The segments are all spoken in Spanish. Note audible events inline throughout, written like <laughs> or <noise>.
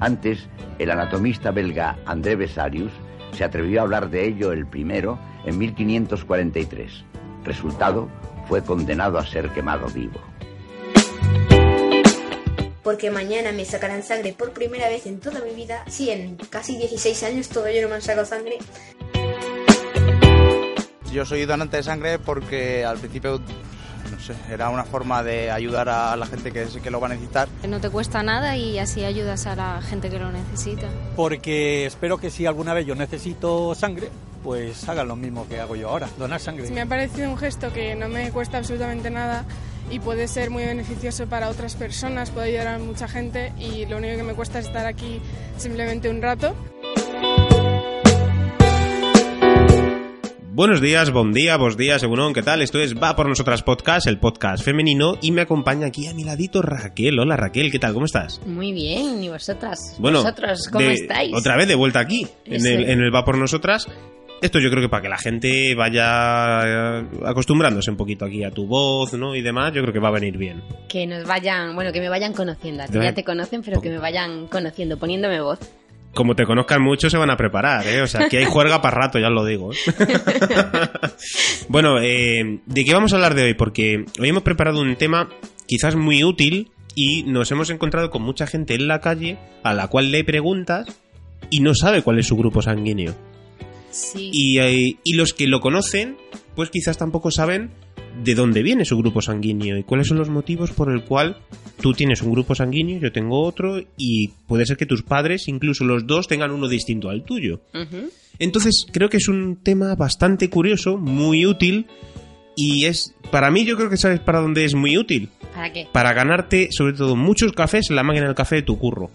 Antes, el anatomista belga André Vesalius se atrevió a hablar de ello el primero en 1543. Resultado, fue condenado a ser quemado vivo. porque mañana me sacarán sangre por primera vez en toda mi vida. Sí, en casi 16 años todavía no me han sacado sangre. Yo soy donante de sangre porque al principio, no sé, era una forma de ayudar a la gente que, que lo va a necesitar. No te cuesta nada y así ayudas a la gente que lo necesita. Porque espero que si alguna vez yo necesito sangre, pues hagan lo mismo que hago yo ahora, donar sangre. Me ha parecido un gesto que no me cuesta absolutamente nada y puede ser muy beneficioso para otras personas, puede ayudar a mucha gente y lo único que me cuesta es estar aquí simplemente un rato. Buenos días, buen día, vos días, según ¿qué tal? Esto es Va por Nosotras Podcast, el podcast femenino, y me acompaña aquí a mi ladito Raquel. Hola Raquel, ¿qué tal? ¿Cómo estás? Muy bien, ¿y vosotras? Bueno, ¿Vosotros cómo de- estáis? Otra vez de vuelta aquí, en el, en el Va por Nosotras. Esto yo creo que para que la gente vaya eh, acostumbrándose un poquito aquí a tu voz, ¿no? Y demás, yo creo que va a venir bien. Que nos vayan, bueno, que me vayan conociendo. A ti ya te conocen, pero que me vayan conociendo, poniéndome voz. Como te conozcan mucho, se van a preparar, ¿eh? O sea, que hay juerga para rato, ya os lo digo. ¿eh? <laughs> bueno, eh, ¿de qué vamos a hablar de hoy? Porque hoy hemos preparado un tema quizás muy útil y nos hemos encontrado con mucha gente en la calle a la cual le preguntas y no sabe cuál es su grupo sanguíneo. Sí. Y, eh, y los que lo conocen, pues quizás tampoco saben de dónde viene su grupo sanguíneo y cuáles son los motivos por el cual tú tienes un grupo sanguíneo, yo tengo otro y puede ser que tus padres, incluso los dos, tengan uno distinto al tuyo. Entonces creo que es un tema bastante curioso, muy útil y es, para mí yo creo que sabes para dónde es muy útil. ¿Para qué? Para ganarte sobre todo muchos cafés en la máquina del café de tu curro.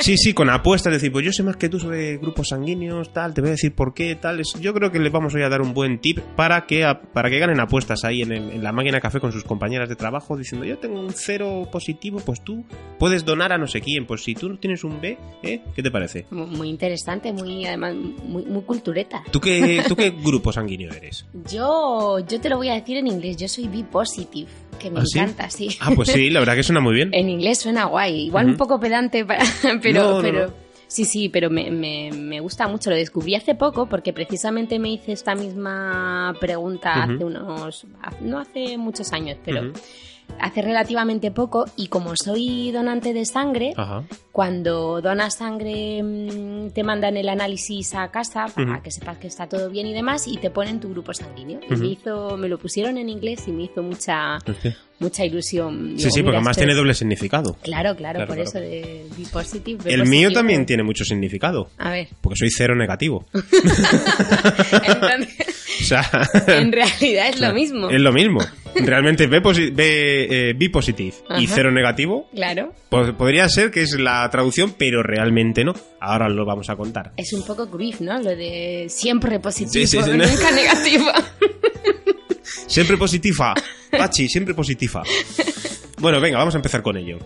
Sí, sí, con apuestas, decir, pues yo sé más que tú sobre grupos sanguíneos, tal, te voy a decir por qué, tal. Yo creo que les vamos hoy a dar un buen tip para que, a- para que ganen apuestas ahí en, el- en la máquina café con sus compañeras de trabajo, diciendo, yo tengo un cero positivo, pues tú puedes donar a no sé quién, pues si tú tienes un B, ¿eh? ¿Qué te parece? Mu- Muy interesante, muy, además, muy, muy cultureta. ¿Tú qué, ¿Tú qué <laughs> grupo sanguíneo eres? Yo, yo te lo voy a decir en inglés, yo soy B-positive, que me ¿Ah, encanta, sí. Ah, pues sí, la verdad que suena muy bien. <laughs> En inglés suena guay, igual un poco pedante, para- <laughs> pero, No, pero no. sí, sí, pero me, me- me gusta mucho. Lo descubrí hace poco porque precisamente me hice esta misma pregunta hace unos, no hace muchos años, pero. Hace relativamente poco y como soy donante de sangre, Ajá. cuando donas sangre mm, te mandan el análisis a casa para que sepas que está todo bien y demás y te ponen tu grupo sanguíneo. Y me hizo, me lo pusieron en inglés y me hizo mucha, Hostia. mucha ilusión. Sí, Digo, sí, porque además tiene doble significado. Claro, claro, Claro, por claro. eso de B positive. El mío también tiene mucho significado. A ver, Porque soy cero negativo. <laughs> entonces, O sea, <laughs> en realidad es lo mismo. es lo mismo. Realmente B, posi- B, eh, B positive y cero negativo Claro, po- podría ser que es la traducción, pero realmente no. Ahora lo vamos a contar. es un poco grief, ¿no? Lo de siempre positivo, Sí, sí, sí, no. nunca negativo. <laughs> Siempre positiva. Pachi, siempre positiva. Bueno, venga, vamos a empezar con ello.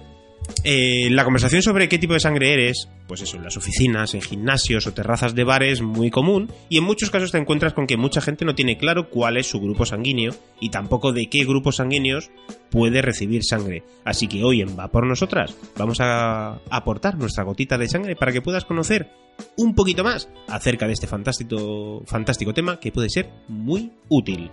Eh, la conversación sobre qué tipo de sangre eres, pues eso, en las oficinas, en gimnasios o terrazas de bares, es muy común y en muchos casos te encuentras con que mucha gente no tiene claro cuál es su grupo sanguíneo y tampoco de qué grupos sanguíneos puede recibir sangre. Así que hoy en Va por Nosotras vamos a aportar nuestra gotita de sangre para que puedas conocer un poquito más acerca de este fantástico, fantástico tema que puede ser muy útil.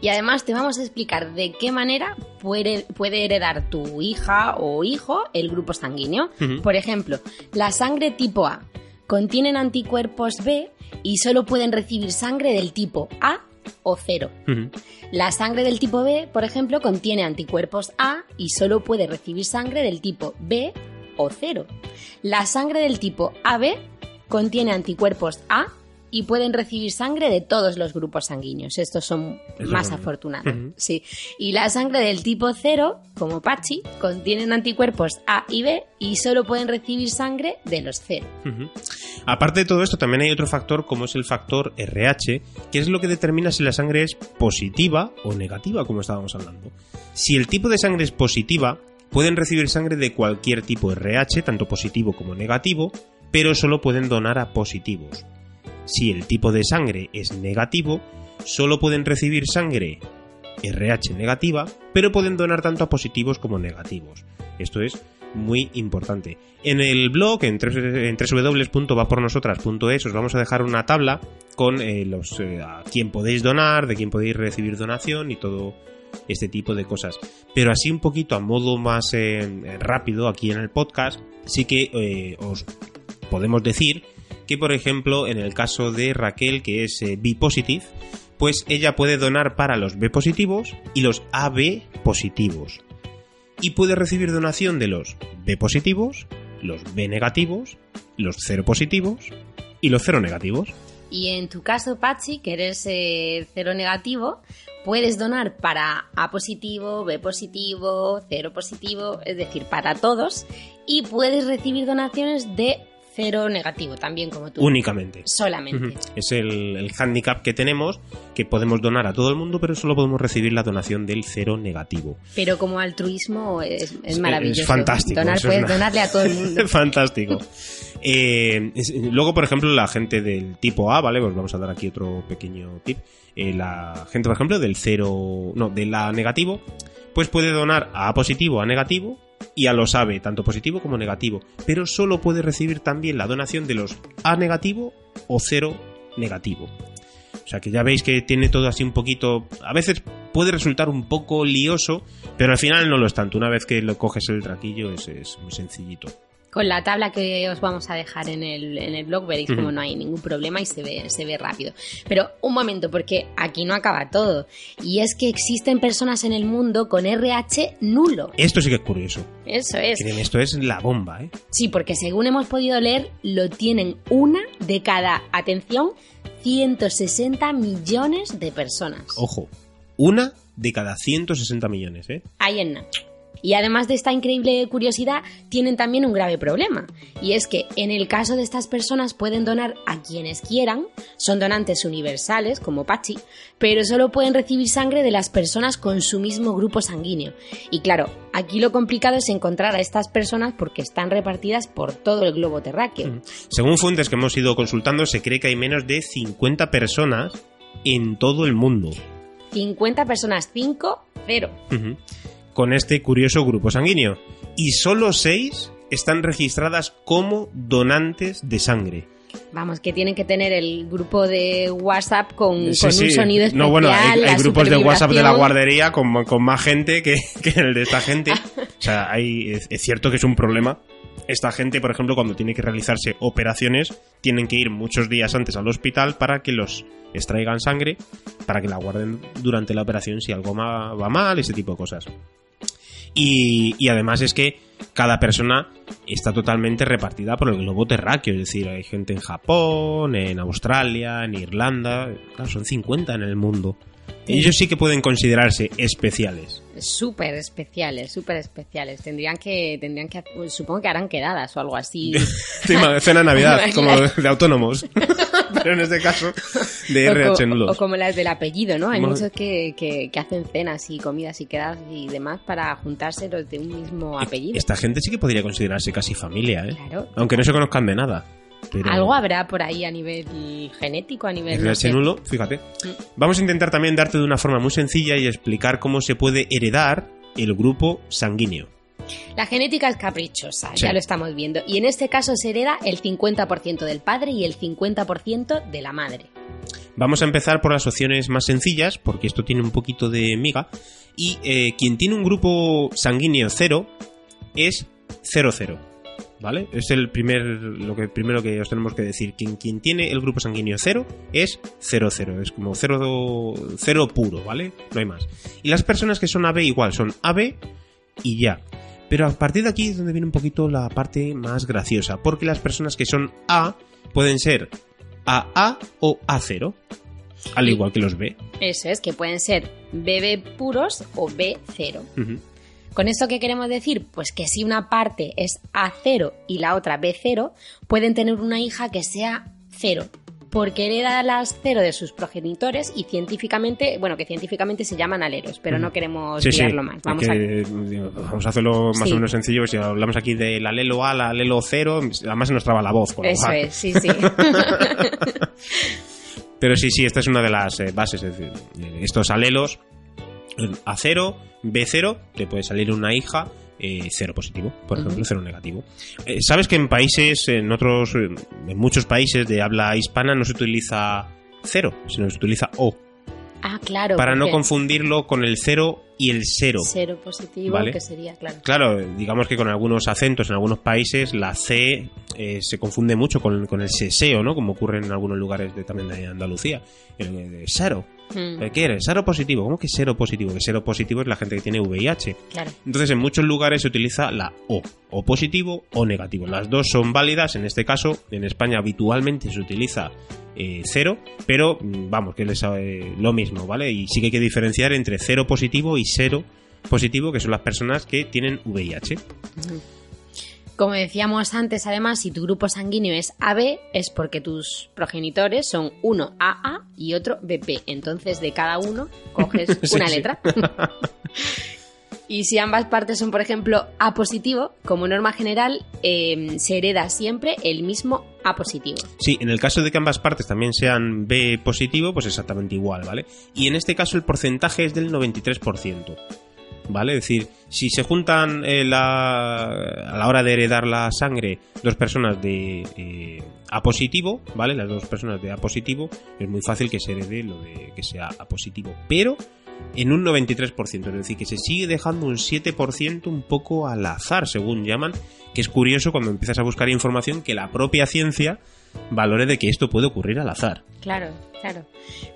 Y además te vamos a explicar de qué manera puede, puede heredar tu hija o hijo el grupo sanguíneo. Por ejemplo, la sangre tipo A contienen anticuerpos B y solo pueden recibir sangre del tipo A o 0. Ujú. La sangre del tipo B, por ejemplo, contiene anticuerpos A y solo puede recibir sangre del tipo B o 0. La sangre del tipo AB contiene anticuerpos A y pueden recibir sangre de todos los grupos sanguíneos. Estos son más afortunados. Sí. Y la sangre del tipo 0, como Pachi, contienen anticuerpos A y B y solo pueden recibir sangre de los 0. Ujú. Aparte de todo esto, también hay otro factor como es el factor RH, que es lo que determina si la sangre es positiva o negativa, como estábamos hablando. Si el tipo de sangre es positiva, pueden recibir sangre de cualquier tipo RH, tanto positivo como negativo, pero solo pueden donar a positivos. Si el tipo de sangre es negativo, solo pueden recibir sangre RH negativa, pero pueden donar tanto a positivos como negativos. Esto es muy importante. En el blog, en, en www.vapornosotras.es, os vamos a dejar una tabla con eh, los eh, a quién podéis donar, de quién podéis recibir donación y todo este tipo de cosas. Pero así un poquito a modo más eh, rápido aquí en el podcast, sí que os podemos decir que, por ejemplo, en el caso de Raquel, que es eh, B positive, pues ella puede donar para los B positivos y los AB positivos. Y puede recibir donación de los B positivos, los B negativos, los 0 positivos y los 0 negativos. Y en tu caso, Pachi, que eres eh, cero negativo, puedes donar para A positivo, B positivo, cero positivo, es decir, para todos. Y puedes recibir donaciones de cero negativo, también como tú. Únicamente. Solamente. Es el, el handicap que tenemos, que podemos donar a todo el mundo, pero solo podemos recibir la donación del cero negativo. Pero como altruismo es, es maravilloso. es fantástico, Donar, puedes una- donarle a todo el mundo. <laughs> Fantástico. Eh, es- luego, por ejemplo, la gente del tipo A, ¿vale? Pues vamos a dar aquí otro pequeño tip. Eh, la gente, por ejemplo, del cero, no, del A negativo, pues puede donar a A positivo, A negativo y a los AB, tanto positivo como negativo. Pero solo puede recibir también la donación de los A negativo o cero negativo. O sea que ya veis que tiene todo así un poquito. A veces puede resultar un poco lioso, pero al final no lo es tanto. Una vez que lo coges el traquillo es, es muy sencillito. Con la tabla que os vamos a dejar en el, en el blog veréis Ujú. como no hay ningún problema y se ve, se ve rápido. Pero un momento, porque aquí no acaba todo. Y es que existen personas en el mundo con RH nulo. Esto sí que es curioso. Eso es. Miren, esto es la bomba, ¿eh? Sí, porque según hemos podido leer, lo tienen una de cada, atención, 160 millones de personas. Ojo, una de cada 160 millones, ¿eh? Ahí en nada. Y además de esta increíble curiosidad, tienen también un grave problema. Y es que en el caso de estas personas pueden donar a quienes quieran, son donantes universales, como Pachi, pero solo pueden recibir sangre de las personas con su mismo grupo sanguíneo. Y claro, aquí lo complicado es encontrar a estas personas porque están repartidas por todo el globo terráqueo. Según fuentes que hemos ido consultando, se cree que hay menos de 50 personas en todo el mundo 50 personas, 5, 0. Ujú. Con este curioso grupo sanguíneo. Y solo 6 están registradas como donantes de sangre. Vamos, que tienen que tener el grupo de WhatsApp con, Sí, con sí. un sonido especial. No, bueno, hay, grupos de WhatsApp de la guardería con, con más gente que, <laughs> que el de esta gente. <laughs> O sea, hay, es, es cierto que es un problema. Esta gente, por ejemplo, cuando tiene que realizarse operaciones, tienen que ir muchos días antes al hospital para que los extraigan sangre, para que la guarden durante la operación si algo va mal, ese tipo de cosas. Y, y además es que cada persona está totalmente repartida por el globo terráqueo. Es decir, hay gente en Japón, en Australia, en Irlanda. Claro, son 50 en el mundo. Ellos sí que pueden considerarse especiales. Súper especiales, súper especiales. Tendrían que, tendrían que, supongo que harán quedadas o algo así. <laughs> Cena cena de Navidad, <laughs> como de autónomos. <laughs> Pero en este caso, de O RH nulos. O como las del apellido, ¿no? Hay muchos que, que, que hacen cenas y comidas y quedadas y demás para juntarse los de un mismo apellido. Esta gente sí que podría considerarse casi familia, ¿eh? Claro. Aunque no se conozcan de nada. Pero... Algo habrá por ahí a nivel genético, a nivel... no RH sé. nulo, fíjate. Vamos a intentar también darte de una forma muy sencilla y explicar cómo se puede heredar el grupo sanguíneo. La genética es caprichosa, Sí. ya lo estamos viendo. Y en este caso se hereda el 50% del padre y el 50% de la madre. Vamos a empezar por las opciones más sencillas, porque esto tiene un poquito de miga. Y eh, quien tiene un grupo sanguíneo cero es 00. ¿Vale? Es el primer, lo que primero que os tenemos que decir. Quien, tiene el grupo sanguíneo cero es 00. Es como cero, cero puro, ¿vale? No hay más. Y las personas que son AB igual, son AB y ya. Pero a partir de aquí es donde viene un poquito la parte más graciosa. Porque las personas que son A pueden ser AA o A0. Al igual que los B. Eso es, que pueden ser BB puros o B0. Ujú. ¿Con esto qué queremos decir? Pues que si una parte es A0 y la otra B0, pueden tener una hija que sea 0, porque hereda las 0 de sus progenitores y científicamente, bueno, que científicamente se llaman aleros, pero no queremos Sí, más. Vamos a... vamos a hacerlo más Sí. o menos sencillo. Si hablamos aquí del alelo A, al alelo 0, además se nos traba la voz. con Eso es, sí, sí. <laughs> Pero sí, sí, esta es una de las eh, bases. Es decir, eh, estos alelos, eh, A0, B0, te puede salir una hija. Eh, cero positivo, por ejemplo, cero negativo. Eh, Sabes que en países, en otros, eh, en muchos países de habla hispana no se utiliza cero, sino se utiliza O, Ah, claro. para no confundirlo con el cero y el cero. Cero positivo, Vale. que sería, claro. Claro, digamos que con algunos acentos en algunos países la C eh, se confunde mucho con, con el seseo, ¿no? Como ocurre en algunos lugares de, también de Andalucía. El, de cero. Mm, ¿Qué eres? Cero positivo. ¿Cómo que cero positivo? Que cero positivo es la gente que tiene VIH. claro. Entonces en muchos lugares se utiliza la O. O positivo o negativo. Las dos son válidas. En este caso, en España habitualmente se utiliza eh, cero. Pero mm, vamos, que es eh, lo mismo, ¿vale? Y sí que hay que diferenciar entre cero positivo y cero positivo, que son las personas que tienen VIH. Como decíamos antes, además, si tu grupo sanguíneo es AB, es porque tus progenitores son uno AA y otro BP. Entonces, de cada uno coges <laughs> Sí, una sí. letra. y si ambas partes son, por ejemplo, A positivo, como norma general, eh, se hereda siempre el mismo A positivo. Sí, en el caso de que ambas partes también sean B positivo, pues exactamente igual, ¿vale? Y en este caso el porcentaje es del 93%. ¿Vale? Es decir, si se juntan eh, la- a la hora de heredar la sangre dos personas de eh, A positivo, ¿vale? Las dos personas de A positivo, es muy fácil que se herede lo de que sea A positivo. Pero en un 93%, es decir, que se sigue dejando un 7% un poco al azar, según llaman, que es curioso cuando empiezas a buscar información que la propia ciencia valore de que esto puede ocurrir al azar. Claro, claro.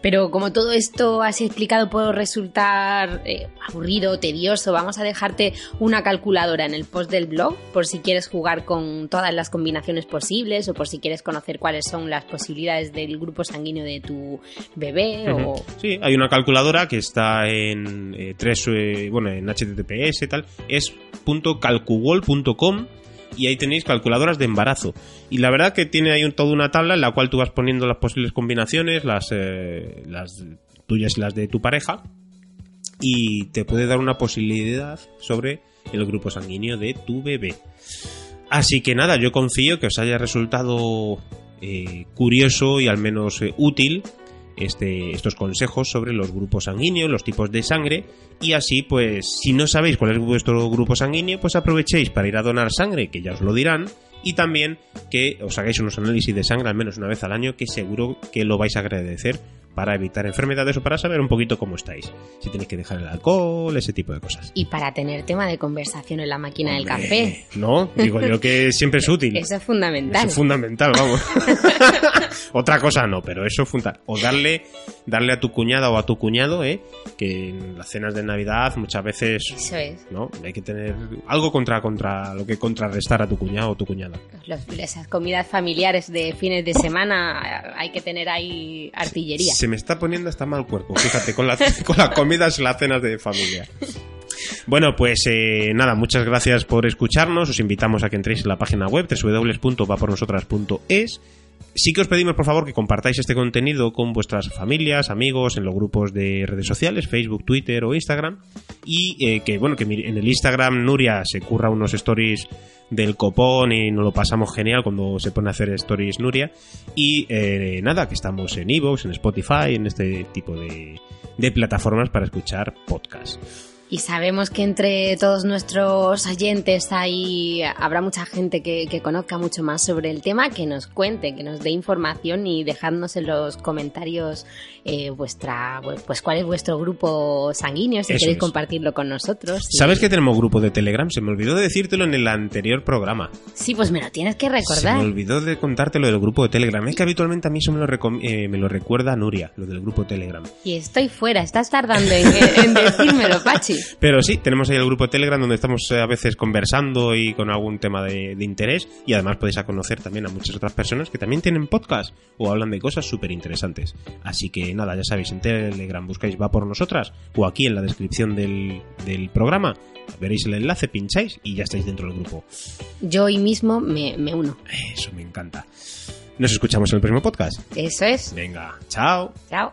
Pero como todo esto así explicado puede resultar eh, aburrido, tedioso, vamos a dejarte una calculadora en el post del blog por si quieres jugar con todas las combinaciones posibles o por si quieres conocer cuáles son las posibilidades del grupo sanguíneo de tu bebé o... Sí, hay una calculadora que está en eh, tres, eh, bueno, en HTTPS y tal, es .calcuwall.com y ahí tenéis calculadoras de embarazo. Y la verdad que tiene ahí un- toda una tabla en la cual tú vas poniendo las posibles combinaciones, las, eh, las tuyas y las de tu pareja, y te puede dar una posibilidad sobre el grupo sanguíneo de tu bebé. Así que nada, yo confío que os haya resultado eh, curioso y al menos eh, útil este, estos consejos sobre los grupos sanguíneos, los tipos de sangre y así pues si no sabéis cuál es vuestro grupo sanguíneo pues aprovechéis para ir a donar sangre que ya os lo dirán y también que os hagáis unos análisis de sangre al menos una vez al año que seguro que lo vais a agradecer para evitar enfermedades o para saber un poquito cómo estáis. Si tenéis que dejar el alcohol, ese tipo de cosas. Y para tener tema de conversación en la máquina del Hombre, café. No, digo yo que <laughs> siempre es útil. Eso es fundamental. Eso es fundamental, vamos. <laughs> <laughs> Otra cosa no, pero eso es fundamental. O darle, darle a tu cuñada o a tu cuñado, ¿eh? Que en las cenas de Navidad muchas veces, Eso es. ¿no? Hay que tener algo contra, contra lo que contrarrestar a tu cuñado o tu cuñada. Los- esas comidas familiares de fines de semana hay que tener ahí artillería. Se me está poniendo hasta mal cuerpo, fíjate, con, la, <laughs> con las comidas y las cenas de familia. Bueno, pues eh, nada, muchas gracias por escucharnos. Os invitamos a que entréis en la página web www.vapornosotras.es. Sí que os pedimos, por favor, que compartáis este contenido con vuestras familias, amigos, en los grupos de redes sociales, Facebook, Twitter o Instagram. Y eh, que, bueno, que en el Instagram Nuria se curra unos stories del copón y nos lo pasamos genial cuando se pone a hacer stories Nuria. Y eh, nada, que estamos en Evox, en Spotify, en este tipo de plataformas para escuchar podcasts. Y sabemos que entre todos nuestros oyentes ahí habrá mucha gente que, que conozca mucho más sobre el tema, que nos cuente, que nos dé información y dejadnos en los comentarios eh, vuestra, pues cuál es vuestro grupo sanguíneo, si Eso queréis es. compartirlo con nosotros. Y- ¿Sabes que tenemos grupo de Telegram? Se me olvidó de decírtelo en el anterior programa. Sí, pues me lo tienes que Se me recordar. olvidó de contártelo del grupo de Telegram. Es que habitualmente a mí eso me lo, eh, me lo recuerda Nuria, lo del grupo Telegram. Y estoy fuera, estás tardando en, en decírmelo, Pachi. Pero sí, tenemos ahí el grupo de Telegram donde estamos eh, a veces conversando y con algún tema de, de interés. Y además podéis a conocer también a muchas otras personas que también tienen podcast o hablan de cosas súper interesantes. Así que nada, ya sabéis, en Telegram buscáis Va por nosotras o aquí en la descripción del, del programa veréis el enlace, pincháis y ya estáis dentro del grupo. Yo hoy mismo me, me uno. Eso me encanta. Nos escuchamos en el próximo podcast. Eso es. Venga, chao. Chao.